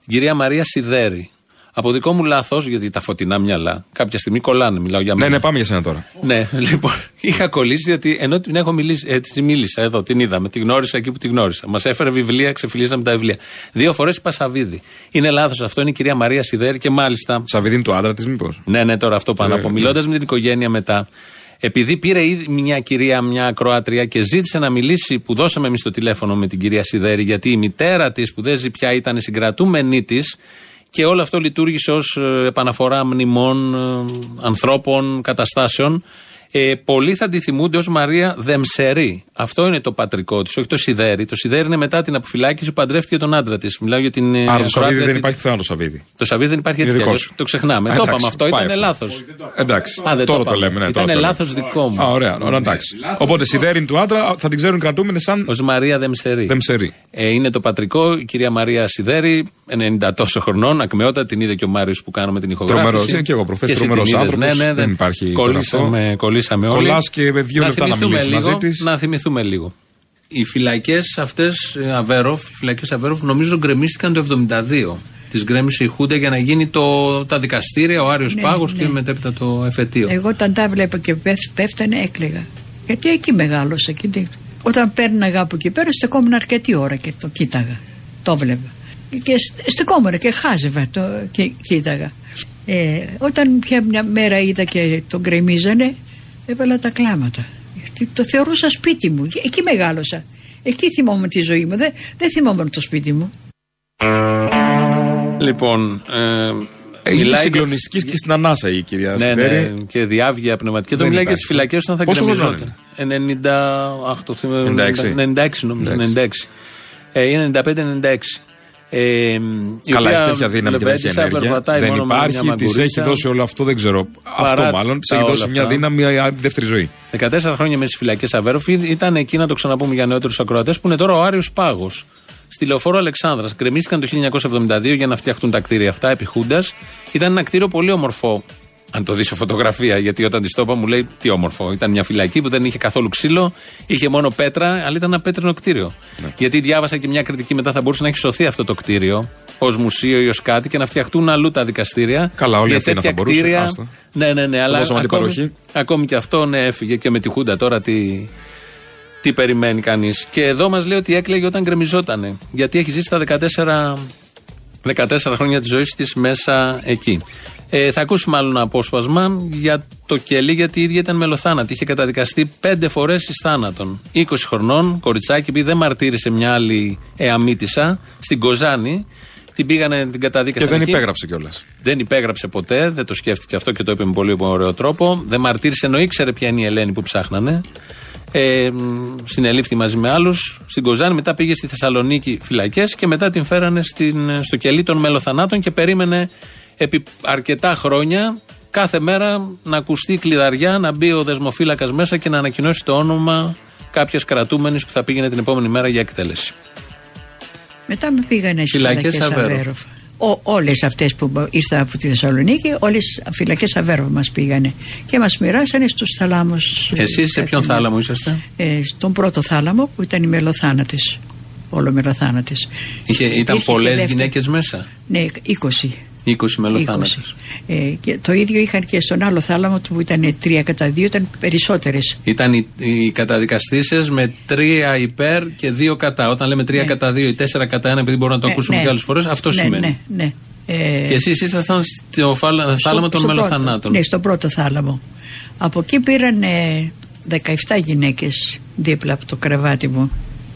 Την κυρία Μαρία Σιδέρη. Από δικό μου λάθος, γιατί τα φωτεινά μυαλά κάποια στιγμή κολλάνε, μιλάω για Ναι, μένα. ναι, πάμε για σένα τώρα. Ναι, λοιπόν, είχα κολλήσει γιατί ενώ την έχω μιλήσει, έτσι μίλησα εδώ, την είδαμε, την γνώρισα εκεί που την γνώρισα. Μας έφερε βιβλία, ξεφυλίσαμε τα βιβλία. Δύο φορές είπα Σαββίδη. Είναι λάθος αυτό, είναι η κυρία Μαρία Σιδέρη και μάλιστα. Σαββίδη είναι του άντρα της, μήπως; Ναι, ναι, τώρα αυτό πάνω Ε, από. ναι. Μιλώντας με την οικογένεια μετά, επειδή πήρε ήδη μια κυρία, μια ακροάτρια και ζήτησε να μιλήσει, που δώσαμε εμείς το τηλέφωνο με την κυρία Σιδέρη, γιατί η μητέρα της, που δεν ζει πια, ήταν συγκρατούμενή της και όλο αυτό λειτουργήσε ως επαναφορά μνημών, ε, ανθρώπων, καταστάσεων. Ε, πολλοί θα τη θυμούνται ως Μαρία Δεμσερή. Αυτό είναι το πατρικό της, όχι το Σιδέρη. Το Σιδέρη είναι μετά την αποφυλάκηση που παντρεύτηκε τον άντρα της. Μιλάω για την. ε, Άρα το Σαββίδη ακροάτρια δεν τη- υπάρχει πουθενά το Σαββίδη. Το Σαββίδη δεν υπάρχει έτσι Είναι κι δικός αλλιώς. σου. Το ξεχνάμε. Α, το εντάξει, είπαμε αυτό, πάει ήταν αυτό. λάθος. Εντάξει. Α, δεν τώρα το το είπαμε. λέμε. Ναι, Ήταν τώρα το λάθος λέμε. δικό μου. Α, ωραία, ωραία, εντάξει. Οπότε σιδέρι είναι του άντρα, θα την ξέρουν οι κρατούμενοι σαν Ω Μαρία Δεμσερή. Δεμσερή. Ε, είναι το πατρικό, η κυρία Μαρία Σιδέρη, 90 τόσο χρονών, ακμεότα, την είδε και ο Μάριος που κάνουμε την ηχογράφηση. Τρομερός, ε, και εγώ προχθές εσύ την τρομερός είδες, άνθρωπος, ναι, ναι, δεν υπάρχει Κολλήσαμε, αυτό. κολλήσαμε όλοι. Κολλάς και με δύο λεπτά να θυμηθούμε μιλήσεις λίγο, μαζί της. Να θυμηθούμε λίγο. Οι φυλακές αυτές, Αβέροφ, οι φυλακές Αβέροφ, νομίζω γκρεμίστηκαν το 72. Τις γκρέμισε η Χούντα για να γίνει το, τα δικαστήρια, ο Άριος Ναι, Πάγος ναι. και μετέπειτα το εφετείο. Εγώ όταν τα βλέπα και πέφ- πέφτανε έκλαιγα. Γιατί εκεί μεγάλωσα. Και τι- όταν πέρναγα από εκεί πέρα, στεκόμουν αρκετή ώρα και το κοίταγα. Το βλέπα. Και στε- στεκόμουν και χάζευα το και κοίταγα. Ε, όταν πια μια μέρα είδα και τον γκρεμίζανε, έβαλα τα κλάματα. Γιατί το θεωρούσα σπίτι μου. Εκεί μεγάλωσα. Εκεί θυμόμουν τη ζωή μου. Δεν, δεν θυμόμουν το σπίτι μου. Λοιπόν, ε, Είναι μιλάει για συγκλονιστική και στην ανάσα η κυρία Ναι, Σιδέρη. ναι, και διάβγεια πνευματική. Εδώ Δεν μιλάει για υπάρχει τις φυλακές όταν θα Πόσο χρονών γκρεμιζόταν. 98, θυμάμαι, 96. 96 νομίζω. 96. Ε, είναι 95-96. Ε, η Καλά, οποία έχει τέτοια δύναμη και τέτοια λεβέντισα, ενέργεια. περπατάει Δεν μόνο με μια υπάρχει, της μαγκουρίτσα. έχει δώσει όλο αυτό, δεν ξέρω. Παρά αυτό μάλλον, της τα έχει όλα δώσει μια αυτά. δύναμη άλλη δεύτερη ζωή. 14 χρόνια μέσα στι φυλακές Αβέροφ ήταν εκεί, να το ξαναπούμε για νεότερους ακροατές, που είναι τώρα ο Άριος Πάγος. Στη λεωφόρο Αλεξάνδρας. Γκρεμίστηκαν το 1972 για να φτιαχτούν τα κτίρια αυτά επί Χούντας. Ήταν ένα κτίριο πολύ όμορφο. Αν το δεις σε φωτογραφία, γιατί όταν της το είπα μου λέει τι όμορφο. Ήταν μια φυλακή που δεν είχε καθόλου ξύλο, είχε μόνο πέτρα, αλλά ήταν ένα πέτρινο κτίριο. Ναι. Γιατί διάβασα και μια κριτική μετά θα μπορούσε να έχει σωθεί αυτό το κτίριο ως μουσείο ή ως κάτι και να φτιαχτούν αλλού τα δικαστήρια. Καλά, όλη Για η Αθήνα τέτοια θα μπορούσε, κτίρια- άστο. Ναι, ναι, ναι. Αλλά δώσαμε ακόμη, αντιπαροχή. ακόμη και αυτό ναι, έφυγε και με τη Χούντα τώρα τι, τι περιμένει κανείς. Και εδώ μας λέει ότι έκλαιγε όταν γκρεμιζότανε. Γιατί έχει ζήσει τα 14, 14 χρόνια της ζωής της μέσα εκεί. Ε, θα ακούσουμε άλλο ένα απόσπασμα για το κελί, γιατί η ίδια ήταν μελοθάνατη. Είχε καταδικαστεί πέντε φορές εις θάνατον. 20 χρονών, κοριτσάκι, επειδή δεν μαρτύρησε μια άλλη εαμήτησα στην Κοζάνη. Την πήγανε, την Και καταδίκασαν. δεν εκεί. υπέγραψε κιόλας. Δεν υπέγραψε ποτέ, δεν το σκέφτηκε αυτό και το είπε με πολύ ωραίο τρόπο. Δεν μαρτύρησε ενώ ήξερε ποια είναι η Ελένη που ψάχνανε. Ε, μ, συνελήφθη μαζί με άλλους στην Κοζάνη. Μετά πήγε στη Θεσσαλονίκη φυλακές και μετά την φέρανε στην, στο κελί των μελοθανάτων και περίμενε επί αρκετά χρόνια κάθε μέρα να ακουστεί κλειδαριά, να μπει ο δεσμοφύλακας μέσα και να ανακοινώσει το όνομα κάποιας κρατούμενης που θα πήγαινε την επόμενη μέρα για εκτέλεση. Μετά με πήγανε στις Φυλακές φυλακές Αβέροφ. Αβέροφ. Όλες αυτές που ήρθαν από τη Θεσσαλονίκη, όλες φυλακές Αβέροφ μας πήγανε. Και μας μοιράσανε στους θάλαμους. Εσείς σε ποιον θάλαμο είσαστε, Ε, στον πρώτο θάλαμο που ήταν οι μελοθάνατε. Όλο μελοθάνατε. Είχε, Ήταν Ήρθε και πολλές δεύτερη. γυναίκες μέσα; Ναι, 20. 20 μελοθάνατε. 20. Ε, και το ίδιο είχαν και στον άλλο θάλαμο του που ήταν 3 κατά 2, ήταν περισσότερες. Ήταν οι, οι καταδικαστήσεις με τρία υπέρ και δύο κατά. Όταν λέμε τρία Ναι. κατά δύο ή τέσσερα κατά ένα, επειδή μπορούμε να το ακούσουμε και άλλες φορές, αυτό ναι, σημαίνει. Ναι, ναι. Ε, Και εσείς ήσασταν στο φάλα- στο- θάλαμο των στο πρώτο. μελοθανάτων. Ναι, στο πρώτο θάλαμο. Από εκεί πήραν ε, 17 γυναίκες δίπλα από το κρεβάτι μου.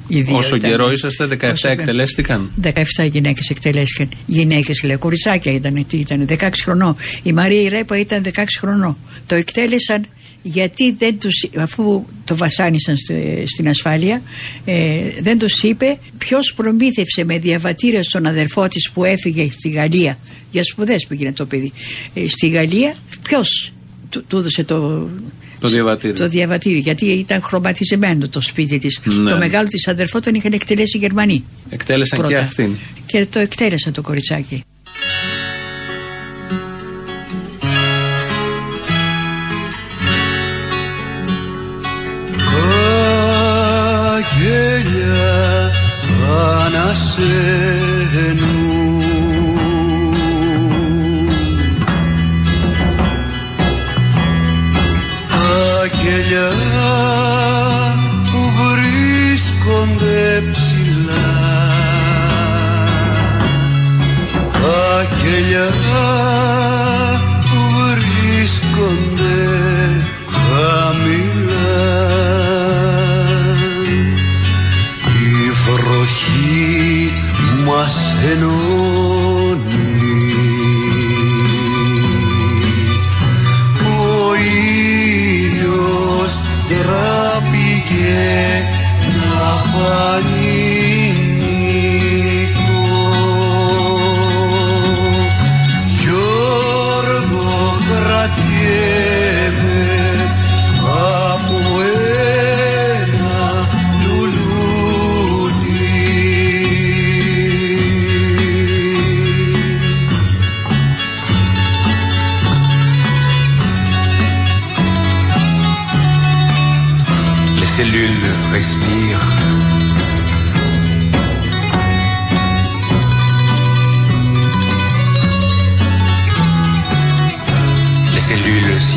Οι δύο Όσο ήταν. καιρό είσαστε, 17 Όσο- εκτελέστηκαν; 17 γυναίκες εκτελέστηκαν. Γυναίκες, λέει, κοριτσάκια ήταν. Τι ήταν, 16 χρονών. Η Μαρία η Ρέπα ήταν 16 χρονών. Το εκτέλεσαν γιατί δεν τους, αφού το βασάνισαν στη- στην ασφάλεια, ε, δεν τους είπε ποιος προμήθευσε με διαβατήρια στον αδερφό της που έφυγε στη Γαλλία. Για σπουδές πήγαινε το παιδί. Ε, στη Γαλλία ποιος του, του έδωσε το, Το διαβατήριο. το διαβατήριο, γιατί ήταν χρωματισμένο το σπίτι της. Ναι. Το μεγάλο της αδερφό τον είχαν εκτελέσει οι Γερμανοί. Εκτέλεσαν και πρώτα. αυτήν. Και το εκτέλεσαν το κοριτσάκι. Αγγέλια ανασένουν Αγγέλια που βρίσκονται ψηλά. Αγγέλια που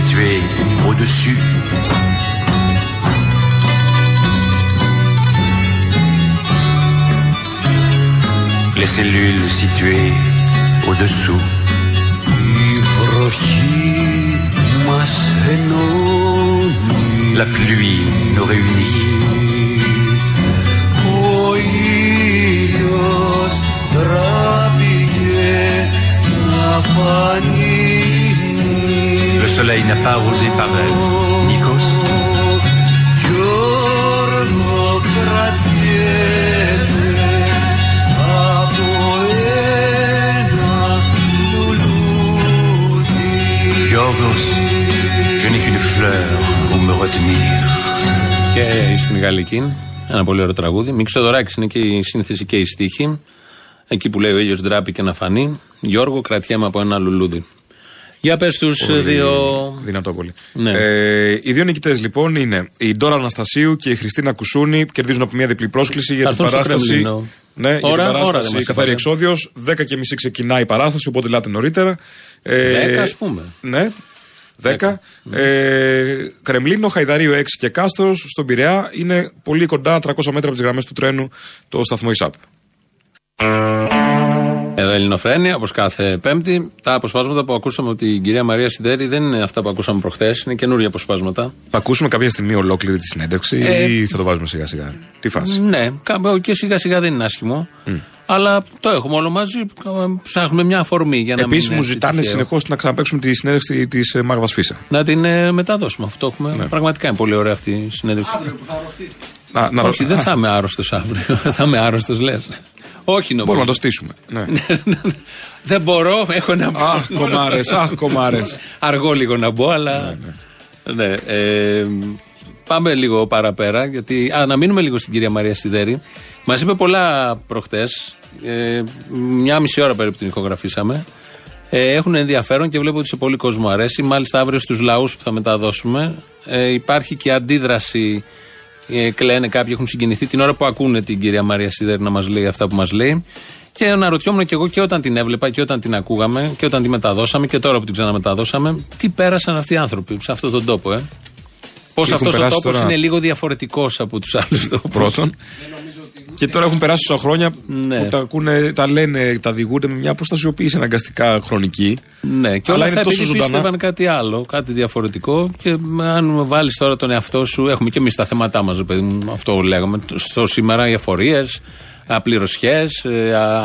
situé au-dessus. Les cellules situées au-dessous. La pluie nous réunit. Le soleil n'a pas osé paraître. Nikos, Γιώργο κρατιέμαι από ένα λουλούδι Yorgos, je n'ai qu'une fleur pour me retenir. Και στην Γαλλική. Ένα πολύ ωραίο τραγούδι. Μίξο είναι και η σύνθεση και η στίχη. Εκεί που λέει ο ήλιος ντράπηκε να φανεί. Γιώργο, κρατιέμαι από ένα λουλούδι. Για πες τους Πολύ δύο. Δυνατό πολύ. Ναι. Ε, οι δύο νικητές λοιπόν είναι η Ντόρα Αναστασίου και η Χριστίνα Κουσούνη. Κερδίζουν από μια διπλή πρόσκληση για Θα την έρθουν στο παράσταση. Κρεμλίνο. Ναι, για την Ώρα- ώρα δεν παράσταση μας Καθαρή είπατε. Εξόδιος. 10 και μισή ξεκινάει η παράσταση, οπότε ελάτε νωρίτερα. Ε, 10 ας πούμε. Ναι. 10. Ε, Κρεμλίνο, Χαϊδαρίου 6 και Κάστρος στον Πειραιά είναι πολύ κοντά, 300 μέτρα από τις γραμμές του τρένου, το σταθμό ΙΣΑΠ. Εδώ Ελληνοφρένια, όπως κάθε Πέμπτη. Τα αποσπάσματα που ακούσαμε από την κυρία Μαρία Σιδέρη δεν είναι αυτά που ακούσαμε προχθέ, είναι καινούργια αποσπάσματα. Θα ακούσουμε κάποια στιγμή ολόκληρη τη συνέντευξη Ε, ή θα το βάζουμε σιγά σιγά; Τι φάση; Ναι, κα- και σιγά σιγά δεν είναι άσχημο. Αλλά το έχουμε όλο μαζί. Ψάχνουμε μια αφορμή για να Επίσης μην μου είναι ζητάνε τυχαίο. συνεχώς να ξαναπαίξουμε τη συνέντευξη της Μάγδας Φίσα. Να την ε, μεταδώσουμε. Αυτό έχουμε. Ναι. Πραγματικά είναι πολύ ωραία αυτή η συνέντευξη. Να, να Όχι, δεν θα είμαι άρρωστος αύριο. θα είμαι άρρωστος, λες. Όχι νομίζω. Μπορούμε να το στήσουμε. Ναι. δεν μπορώ, έχω να μπω. αχ, κομμάρες, αχ, κομμάρες. Αργό λίγο να μπω, αλλά. Ναι, ε, πάμε λίγο παραπέρα, γιατί. Α, να μείνουμε λίγο στην κυρία Μαρία Σιδέρη. Μας είπε πολλά προχτές. Ε, μια μισή ώρα περίπου την ηχογραφήσαμε. Ε, έχουν ενδιαφέρον και βλέπω ότι σε πολύ κόσμο αρέσει. Μάλιστα, αύριο στους λαούς που θα μεταδώσουμε ε, υπάρχει και αντίδραση. Ε, κλαίνε κάποιοι, έχουν συγκινηθεί την ώρα που ακούνε την κυρία Μαρία Σιδέρη να μας λέει αυτά που μας λέει. Και αναρωτιόμουν και εγώ και όταν την έβλεπα και όταν την ακούγαμε και όταν τη μεταδώσαμε και τώρα που την ξαναμεταδώσαμε, τι πέρασαν αυτοί οι άνθρωποι σε αυτόν τον τόπο, ε; Πώς Και έχουν αυτός ο περάσει τόπος τώρα- είναι λίγο διαφορετικός από τους άλλους τόπους; Πρώτον. Και τώρα έχουν περάσει τόσα χρόνια Ναι. που τα, ακούνε, τα λένε, τα διηγούνται με μια αποστασιοποίηση αναγκαστικά χρονική. Ναι, και Αλλά όλα είναι αυτά τόσο επειδή ζωντανά. πίστευαν κάτι άλλο, κάτι διαφορετικό. Και αν βάλεις τώρα τον εαυτό σου, έχουμε και εμείς τα θέματά μας, παιδί μου, αυτό λέγαμε. Στο σήμερα οι αφορίες, απληρωσιέ,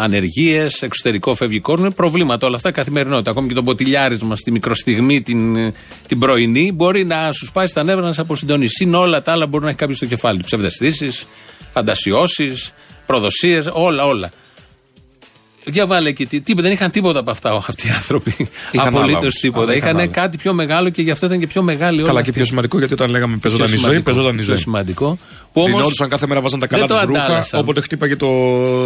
ανεργίες, εξωτερικό φευγικό. Είναι προβλήματα όλα αυτά, καθημερινότητα. Ακόμη και το ποτηλιάρισμα στη μικροστιγμή την, την πρωινή μπορεί να σου σπάσει τα νεύρα να σε αποσυντονίσει. Είναι όλα τα άλλα μπορεί να έχει κάποιος στο κεφάλι του. Ψευδεστήσεις, φαντασιώσεις, προδοσίες, όλα, όλα. Για βάλε εκεί. τι- Τίποτα, δεν είχαν τίποτα από αυτά αυτοί οι άνθρωποι. Είχαν Απολύτως άλλα όμως. τίποτα. Αλλά είχαν Είχαν άλλα. κάτι πιο μεγάλο και γι' αυτό ήταν και πιο μεγάλη όλη Καλά, αυτή. και πιο σημαντικό γιατί όταν λέγαμε παίζονταν η Πιο ζωή, σημαντικό, παίζονταν η πιο ζωή. σημαντικό. Που όμως Δινόντουσαν κάθε μέρα, βάζαν τα καλά δεν του το ρούχα. αντάλλασαν. Όποτε χτύπαγε το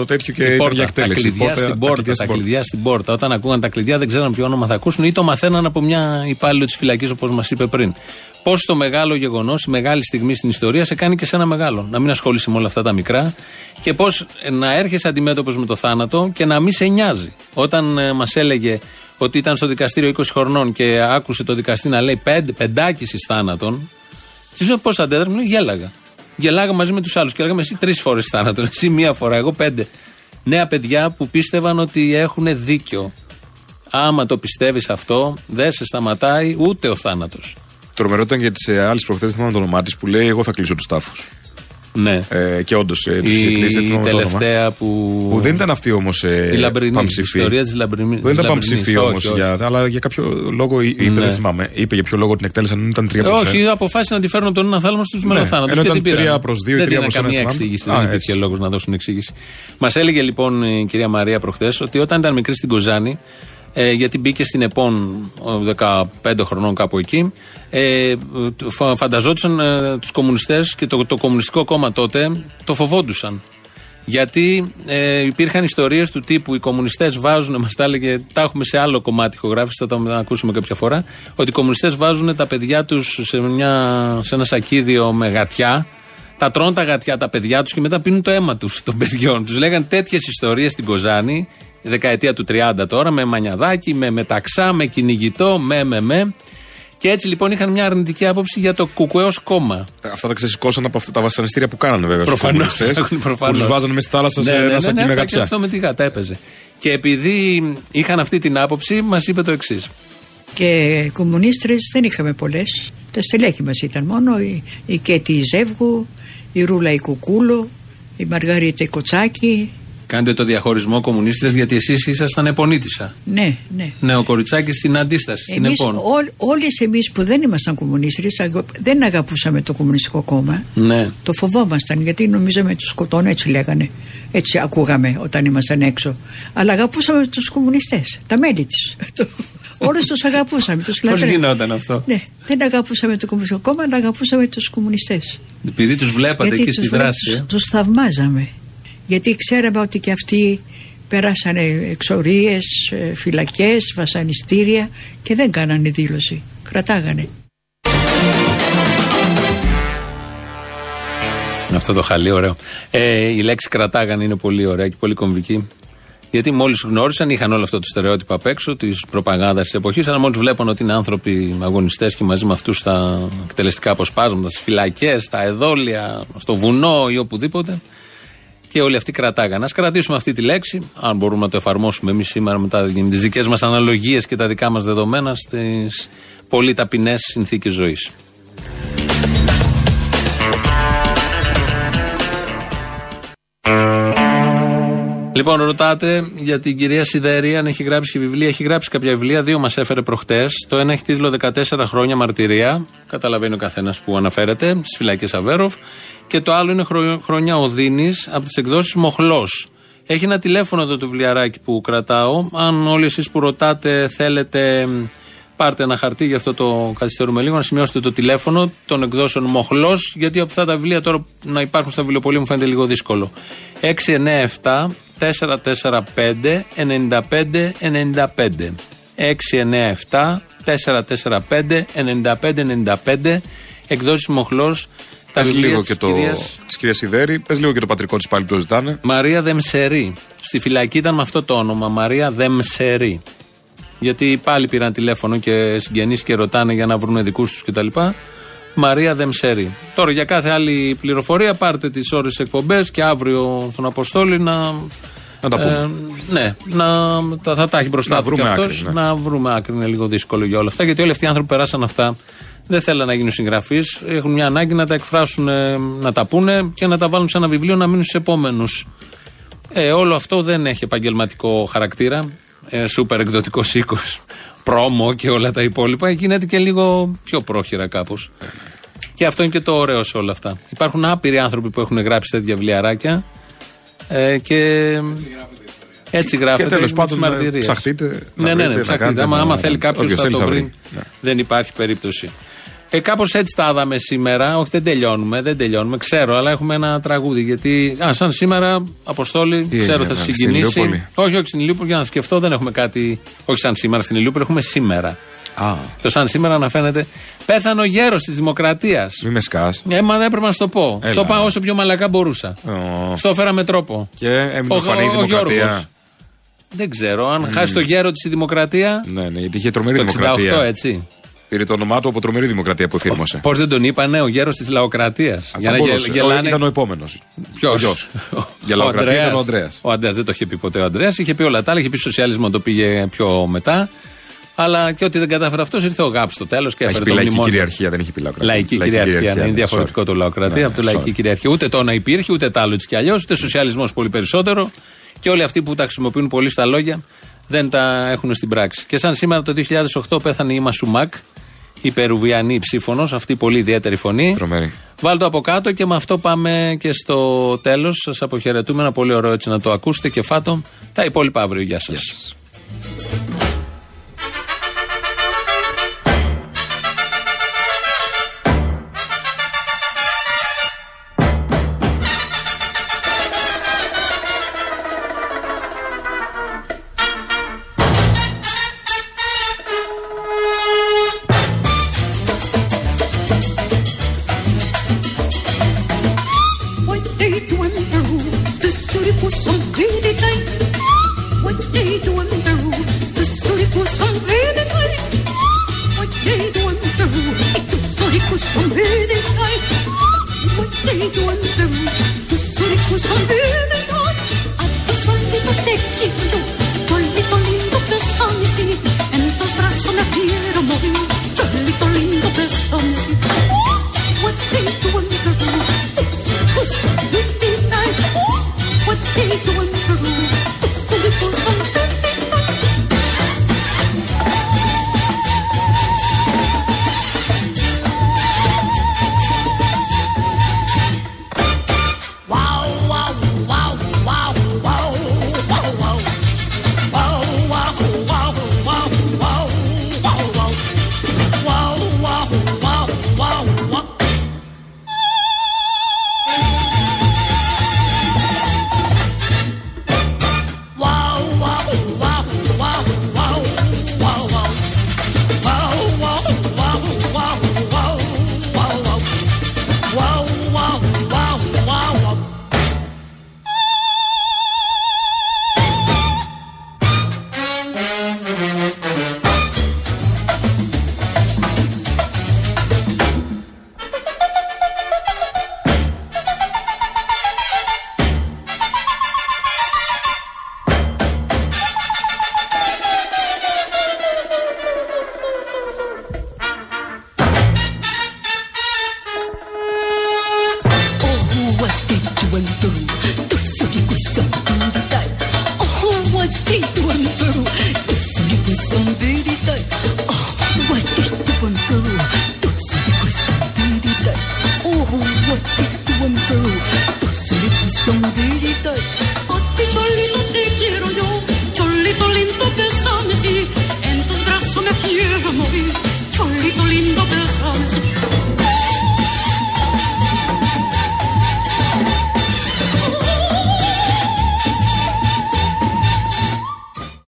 τέτοιο και η ήταν πόρτα, για τα εκτέλεση. κλειδιά Πόρτα- στην πόρτα. κλειδιά Τα στην πόρτα. κλειδιά στην πόρτα. Όταν ακούγαν τα κλειδιά δεν ξέραν ποιο όνομα θα ακούσουν ή το μαθαίναν από μια υπάλληλο της φυλακής όπως μας είπε πριν. Πώς το μεγάλο γεγονός, η μεγάλη στιγμή στην ιστορία σε κάνει και σε ένα μεγάλο. Να μην ασχολείσαι με όλα αυτά τα μικρά και πώς να έρχεσαι αντιμέτωπος με το θάνατο και να μην σε νοιάζει. Όταν ε, μας έλεγε ότι ήταν στο δικαστήριο 20 χρονών και άκουσε το δικαστή να λέει πέντε, πεντάκισης θάνατον, Της λέω πώς αντέδρα, μου λέει γέλαγα. Γελάγα μαζί με τους άλλους και λέγαμε εσύ τρεις φορές θάνατο, εσύ μία φορά, εγώ πέντε. Νέα παιδιά που πίστευαν ότι έχουν δίκιο. Άμα το πιστεύεις αυτό, δεν σε σταματάει ούτε ο θάνατος. Τρομερό ήταν και τις άλλες προχθές, δεν θυμάμαι το όνομά της, που λέει: Εγώ θα κλείσω τους τάφους. Ναι. Ε, και όντως ε, τους είχε Η, κλείσει, δεν θυμάμαι το όνομα. τελευταία που. Που δεν ήταν αυτή όμως ε, Η Λαμπρινή. Η παμψηφή. ιστορία της Λαμπρινή. Δεν ήταν παμψηφή όμως, Όχι, όχι. αλλά για κάποιο λόγο είπε, Ναι. δεν θυμάμαι. Είπε για ποιο λόγο την εκτέλεσαν, αν ήταν 3 Ε, Όχι, αποφάσισαν να τη φέρουν από τον ένα θάλαμο στους Ναι, μελοθάνατου. ενώ Και ήταν την πήραν. τρία προς δύο ή δεν τρία δίναν προς ένα, καμία θυμάμαι. εξήγηση. Α, δεν έτσι. υπήρχε λόγος να δώσουν εξήγηση. Μας έλεγε λοιπόν η κυρία Μαρία προχθές ότι όταν ήταν μικρή στην Κοζάνη, ε, γιατί μπήκε στην ΕΠΟΝ ο, 15 χρονών κάπου εκεί, ε, φα- φανταζόντουσαν ε, τους κομμουνιστές και το, το κομμουνιστικό κόμμα τότε το φοβόντουσαν. Γιατί ε, υπήρχαν ιστορίες του τύπου οι κομμουνιστές βάζουν, μας τα έλεγε, τα έχουμε σε άλλο κομμάτι ηχογράφηση, θα τα ακούσουμε κάποια φορά, ότι οι κομμουνιστές βάζουν τα παιδιά τους σε, μια- σε ένα σακίδιο με γατιά, τα τρώνε τα γατιά τα παιδιά τους και μετά πίνουν το αίμα τους των παιδιών. Τους λέγανε τέτοιες ιστορίες στην Κοζάνη, η δεκαετία του 30 τώρα, με μανιαδάκι, με μεταξά, με κυνηγητό, με με με. Και έτσι λοιπόν είχαν μια αρνητική άποψη για το κουκουέ ως κόμμα. Αυτά τα ξεσηκώσαν από αυτά τα βασανιστήρια που κάνανε βέβαια στους Προφανώς, κομμουνιστές. έχουν Που προφανώς. του βάζανε μέσα στη θάλασσα σε Ναι, ναι, ένα ναι, σακί ναι, με θα και γατιά. αυτό με τη γάτα έπαιζε. Και επειδή είχαν αυτή την άποψη, μας είπε το εξής. Και κομμουνίστρες δεν είχαμε πολλές. Τα στελέχη μας ήταν μόνο η, η Κέτη Ζεύγου, η Ρούλα η Κουκούλο, η Μαργαρίτα η Κοτσάκη. Κάντε το διαχωρισμό κομμουνίστρες, γιατί εσείς ήσασταν επονίτησα. Ναι, ναι. Ναι, ο Κοριτσάκης στην αντίσταση, στην Εμείς, ΕΠΟΝ. ό, όλες εμείς που δεν ήμασταν κομμουνίστρες αγα- δεν αγαπούσαμε το κομμουνιστικό κόμμα. Ναι. Το φοβόμασταν γιατί νομίζαμε τους σκοτώνουν έτσι λέγανε. Έτσι ακούγαμε όταν ήμασταν έξω. Αλλά αγαπούσαμε τους κομμουνιστές, τα μέλη της. Το- Όλους τους αγαπούσαμε, τους Πώς λατρεύαμε. γινόταν αυτό; Ναι, δεν αγαπούσαμε το κομμουνιστικό κόμμα, αλλά αγαπούσαμε τους κομμουνιστές. Επειδή τους βλέπατε εκεί στη τους, δράση. τους, ε. τους θαυμάζαμε. Γιατί ξέραμε ότι και αυτοί περάσανε εξορίες, ε, φυλακές, βασανιστήρια και δεν κάνανε δήλωση. Κρατάγανε. Αυτό το χαλί, ωραίο. Ε, η λέξη κρατάγαν είναι πολύ ωραία και πολύ κομβική. Γιατί μόλις γνώρισαν, είχαν όλο αυτό το στερεότυπο απ' έξω της προπαγάνδας της εποχής, αλλά μόλις βλέπαν ότι είναι άνθρωποι αγωνιστές και μαζί με αυτούς στα εκτελεστικά αποσπάσματα, στις φυλακές, στα εδόλια, στο βουνό ή οπουδήποτε. Και όλοι αυτοί κρατάγαν. Α κρατήσουμε αυτή τη λέξη, αν μπορούμε να το εφαρμόσουμε εμείς σήμερα με τις δικές μας αναλογίες και τα δικά μας δεδομένα στις πολύ ταπεινέ συνθήκες ζωής. Λοιπόν, ρωτάτε για την κυρία Σιδέρη αν έχει γράψει και βιβλία. Έχει γράψει κάποια βιβλία, δύο μας έφερε προχτές. Το ένα έχει τίτλο 14 χρόνια μαρτυρία. Καταλαβαίνει ο καθένας που αναφέρεται, στι φυλακέ Αβέροφ. Και το άλλο είναι χρο- χρόνια Οδύνης από τις εκδόσεις Μοχλός. Έχει ένα τηλέφωνο εδώ το βιβλιαράκι που κρατάω. Αν όλοι εσείς που ρωτάτε θέλετε, πάρτε ένα χαρτί, γι' αυτό το καθυστερούμε λίγο, να σημειώσετε το τηλέφωνο των εκδόσεων Μοχλός. Γιατί από αυτά τα βιβλία τώρα να υπάρχουν στα βιβλιοπολία μου φαίνεται λίγο δύσκολο. 697 445 95 95. 697 445 95 95. Εκδόσεις Μοχλός. Τα Πες βιβλία λίγο της και το κυρίας της κυρίας Σιδέρη, πες λίγο και το πατρικό της πάλι που το ζητάνε. Μαρία Δεμσερή. Στη φυλακή ήταν με αυτό το όνομα, Μαρία Δεμσερή. Γιατί πάλι πήραν τηλέφωνο και συγγενείς και ρωτάνε για να βρουν δικούς τους κτλ. Μαρία Δεμσερή. Τώρα για κάθε άλλη πληροφορία πάρτε τις ώρες εκπομπές και αύριο στον Αποστόλη να. Να τα πούμε. ναι, να, τα, θα τα έχει μπροστά Να του κι βρούμε αυτός, άκρη, ναι. Να βρούμε άκρη. Είναι λίγο δύσκολο για όλα αυτά. Γιατί όλοι αυτοί οι άνθρωποι που περάσαν αυτά δεν θέλουν να γίνουν συγγραφείς. Έχουν μια ανάγκη να τα εκφράσουν, ε, να τα πούνε και να τα βάλουν σε ένα βιβλίο να μείνουν στους επόμενους. Ε, όλο αυτό δεν έχει επαγγελματικό χαρακτήρα. Ε, σούπερ εκδοτικό οίκο, πρόμο και όλα τα υπόλοιπα. Γίνεται και λίγο πιο πρόχειρα κάπως. Και αυτό είναι και το ωραίο σε όλα αυτά. Υπάρχουν άπειροι άνθρωποι που έχουν γράψει τέτοια βιβλιαράκια. Ε, και Έτσι γράφεται. Και τέλος έχουμε τις πάντων, μαρτυρίες. ψαχτείτε. Ναι, να ναι, ναι, βρείτε, να ψαχτείτε. κάνετε, Άμα, να- άμα θέλει κάποιος όποιος θα θέλει το θα βρει. βρει. Ναι. Δεν υπάρχει περίπτωση. Ε, Κάπως έτσι τα είδαμε σήμερα. Όχι, δεν τελειώνουμε, δεν τελειώνουμε. Ξέρω, αλλά έχουμε ένα τραγούδι. Γιατί, α, σαν σήμερα, Αποστόλη, Τι ξέρω, έγινε, θα στην συγκινήσει. Ηλιούπολη; Όχι, όχι στην Ηλιούπολη, για να σκεφτώ, δεν έχουμε κάτι. Όχι σαν σήμερα στην Ηλιούπολη, έχουμε σήμερα. Α, Το σαν σήμερα να φαίνεται. Πέθανε ο γέρος της Δημοκρατίας. μη με σκάς. Ε, μα δεν έπρεπε να σου το πω. Έλα. Στο πάω όσο πιο μαλακά μπορούσα. Στο έφερα με τρόπο. Και έμεινε Ο- φανή η ο- ο δημοκρατία. Γιώργος. Δεν ξέρω. Αν χάσει το γέρο της η Δημοκρατία. Ναι, ναι, γιατί είχε τρομερή Το δημοκρατία. 68, έτσι. Πήρε το όνομά του από τρομερή δημοκρατία που εφήρμοσε. Πώς δεν τον είπανε ο γέρος της λαοκρατίας; Για να μπορούσε. γελ- γελάνε. Ήταν ο επόμενος. Ποιος; Ο γιος. Για λαοκρατία ήταν ο Ανδρέας. Ο Ανδρέας δεν το είχε πει ποτέ ο Ανδρέας. Είχε πει όλα τα άλλα. Είχε πει σοσιαλισμό, το πήγε πιο μετά. Αλλά και ό,τι δεν κατάφερε αυτός ήρθε ο ΓΑΠ στο τέλος και Έχει έφερε πει το λαϊκή μνημόνιο. κυριαρχία, δεν έχει πει λαοκρατία. Λαϊκή, κυριαρχία. ναι, ναι, είναι διαφορετικό sorry. το λαοκρατία Ναι, από το ναι, λαϊκή sorry. κυριαρχία. Ούτε το να υπήρχε, ούτε τ' άλλο έτσι κι αλλιώς, ούτε σοσιαλισμός πολύ περισσότερο. Και όλοι αυτοί που τα χρησιμοποιούν πολύ στα λόγια δεν τα έχουν στην πράξη. Και σαν σήμερα το 2008 πέθανε η Μασουμάκ, η Περουβιανή ψήφωνος, αυτή η πολύ ιδιαίτερη φωνή. Τρομερή. Βάλτε το από κάτω και με αυτό πάμε και στο τέλος. Σας αποχαιρετούμε. Ένα πολύ ωραίο έτσι να το ακούσετε και φάτο. Τα υπόλοιπα αύριο. Γεια σας.